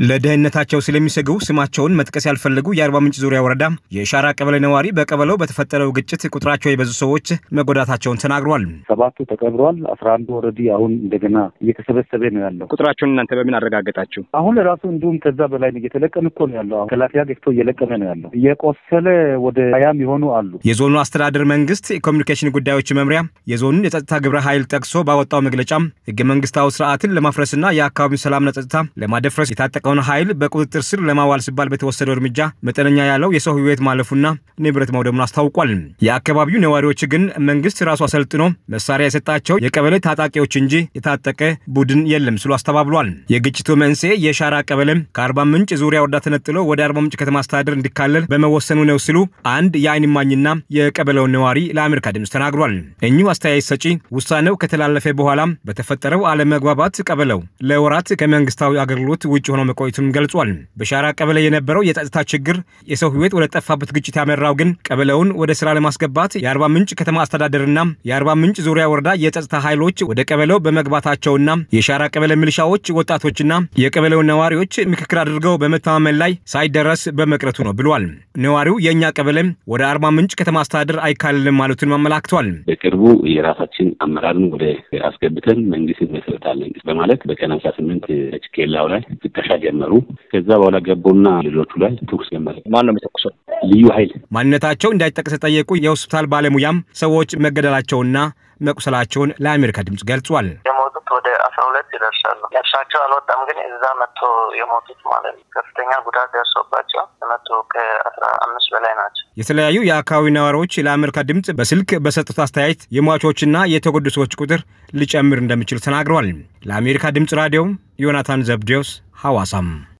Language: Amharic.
ለደህንነታቸው ስለሚሰግቡ ስማቸውን መጥቀስ ያልፈለጉ የአርባ ምንጭ ዙሪያ ወረዳ የሻራ ቀበሌ ነዋሪ በቀበሌው በተፈጠረው ግጭት ቁጥራቸው የበዙ ሰዎች መጎዳታቸውን ተናግሯል። ሰባቱ ተቀብረዋል። አስራ አንዱ ወረዲ አሁን እንደገና እየተሰበሰበ ነው ያለው። ቁጥራቸውን እናንተ በምን አረጋገጣችሁ? አሁን ራሱ እንዲሁም ከዛ በላይ ነው እየተለቀመ እኮ ነው ያለው። አሁን ከላፊያ ገፍቶ እየለቀመ ነው ያለው። እየቆሰለ ወደ ሀያም የሆኑ አሉ። የዞኑ አስተዳደር መንግስት የኮሚኒኬሽን ጉዳዮች መምሪያ የዞኑን የጸጥታ ግብረ ኃይል ጠቅሶ ባወጣው መግለጫ ህገ መንግስታዊ ስርዓትን ለማፍረስና የአካባቢውን ሰላምና ጸጥታ ለማደፍረስ የታጠቀውን ኃይል በቁጥጥር ስር ለማዋል ሲባል በተወሰደው እርምጃ መጠነኛ ያለው የሰው ህይወት ማለፉና ንብረት መውደሙን አስታውቋል። የአካባቢው ነዋሪዎች ግን መንግስት ራሱ አሰልጥኖ መሳሪያ የሰጣቸው የቀበሌ ታጣቂዎች እንጂ የታጠቀ ቡድን የለም ሲሉ አስተባብሏል። የግጭቱ መንስኤ የሻራ ቀበሌ ከአርባ ምንጭ ዙሪያ ወረዳ ተነጥሎ ወደ አርባ ምንጭ ከተማ አስተዳደር እንዲካለል በመወሰኑ ነው ሲሉ አንድ የአይን እማኝና የቀበሌውን ነዋሪ ለአሜሪካ ድምፅ ተናግሯል። እኚሁ አስተያየት ሰጪ ውሳኔው ከተላለፈ በኋላ በተፈጠረው አለመግባባት ቀበሌው ለወራት ከመንግስታዊ አገልግሎት ውጭ ሆኖ መቆየቱንም ገልጿል። በሻራ ቀበሌ የነበረው የጸጥታ ችግር የሰው ህይወት ወደ ጠፋበት ግጭት ያመራው ግን ቀበሌውን ወደ ስራ ለማስገባት የአርባ ምንጭ ከተማ አስተዳደርና የአርባ ምንጭ ዙሪያ ወረዳ የጸጥታ ኃይሎች ወደ ቀበሌው በመግባታቸውና የሻራ ቀበሌ ሚሊሻዎች፣ ወጣቶችና የቀበሌው ነዋሪዎች ምክክር አድርገው በመተማመን ላይ ሳይደረስ በመቅረቱ ነው ብሏል። ነዋሪው የእኛ ቀበሌም ወደ አርባ ምንጭ ከተማ አስተዳደር አይካልልም ማለቱን አመላክቷል። በቅርቡ የራሳችን አመራርን ወደ አስገብተን መንግስት መሰረታለን በማለት በቀን አስራ ስምንት ኬላው ላይ ፍተሻ ጀመሩ። ከዛ በኋላ ገቡና ልጆቹ ላይ ተኩስ ጀመረ። ማን ነው የሚተኩሰው? ልዩ ኃይል ማንነታቸው እንዳይጠቀስ የጠየቁ የሆስፒታል ባለሙያም ሰዎች መገደላቸውና መቁሰላቸውን ለአሜሪካ ድምፅ ገልጿል። የሞቱት ወደ ሁለት ይደርሳሉ። ነፍሳቸው አልወጣም፣ ግን እዛ መጥቶ የሞቱት ማለት ነው። ከፍተኛ ጉዳት ደርሶባቸው መቶ ከአስራ አምስት በላይ ናቸው። የተለያዩ የአካባቢ ነዋሪዎች ለአሜሪካ ድምፅ በስልክ በሰጡት አስተያየት የሟቾችና የተጎዱ ሰዎች ቁጥር ሊጨምር እንደሚችል ተናግረዋል። ለአሜሪካ ድምፅ ራዲዮ ዮናታን ዘብዴዎስ ሐዋሳም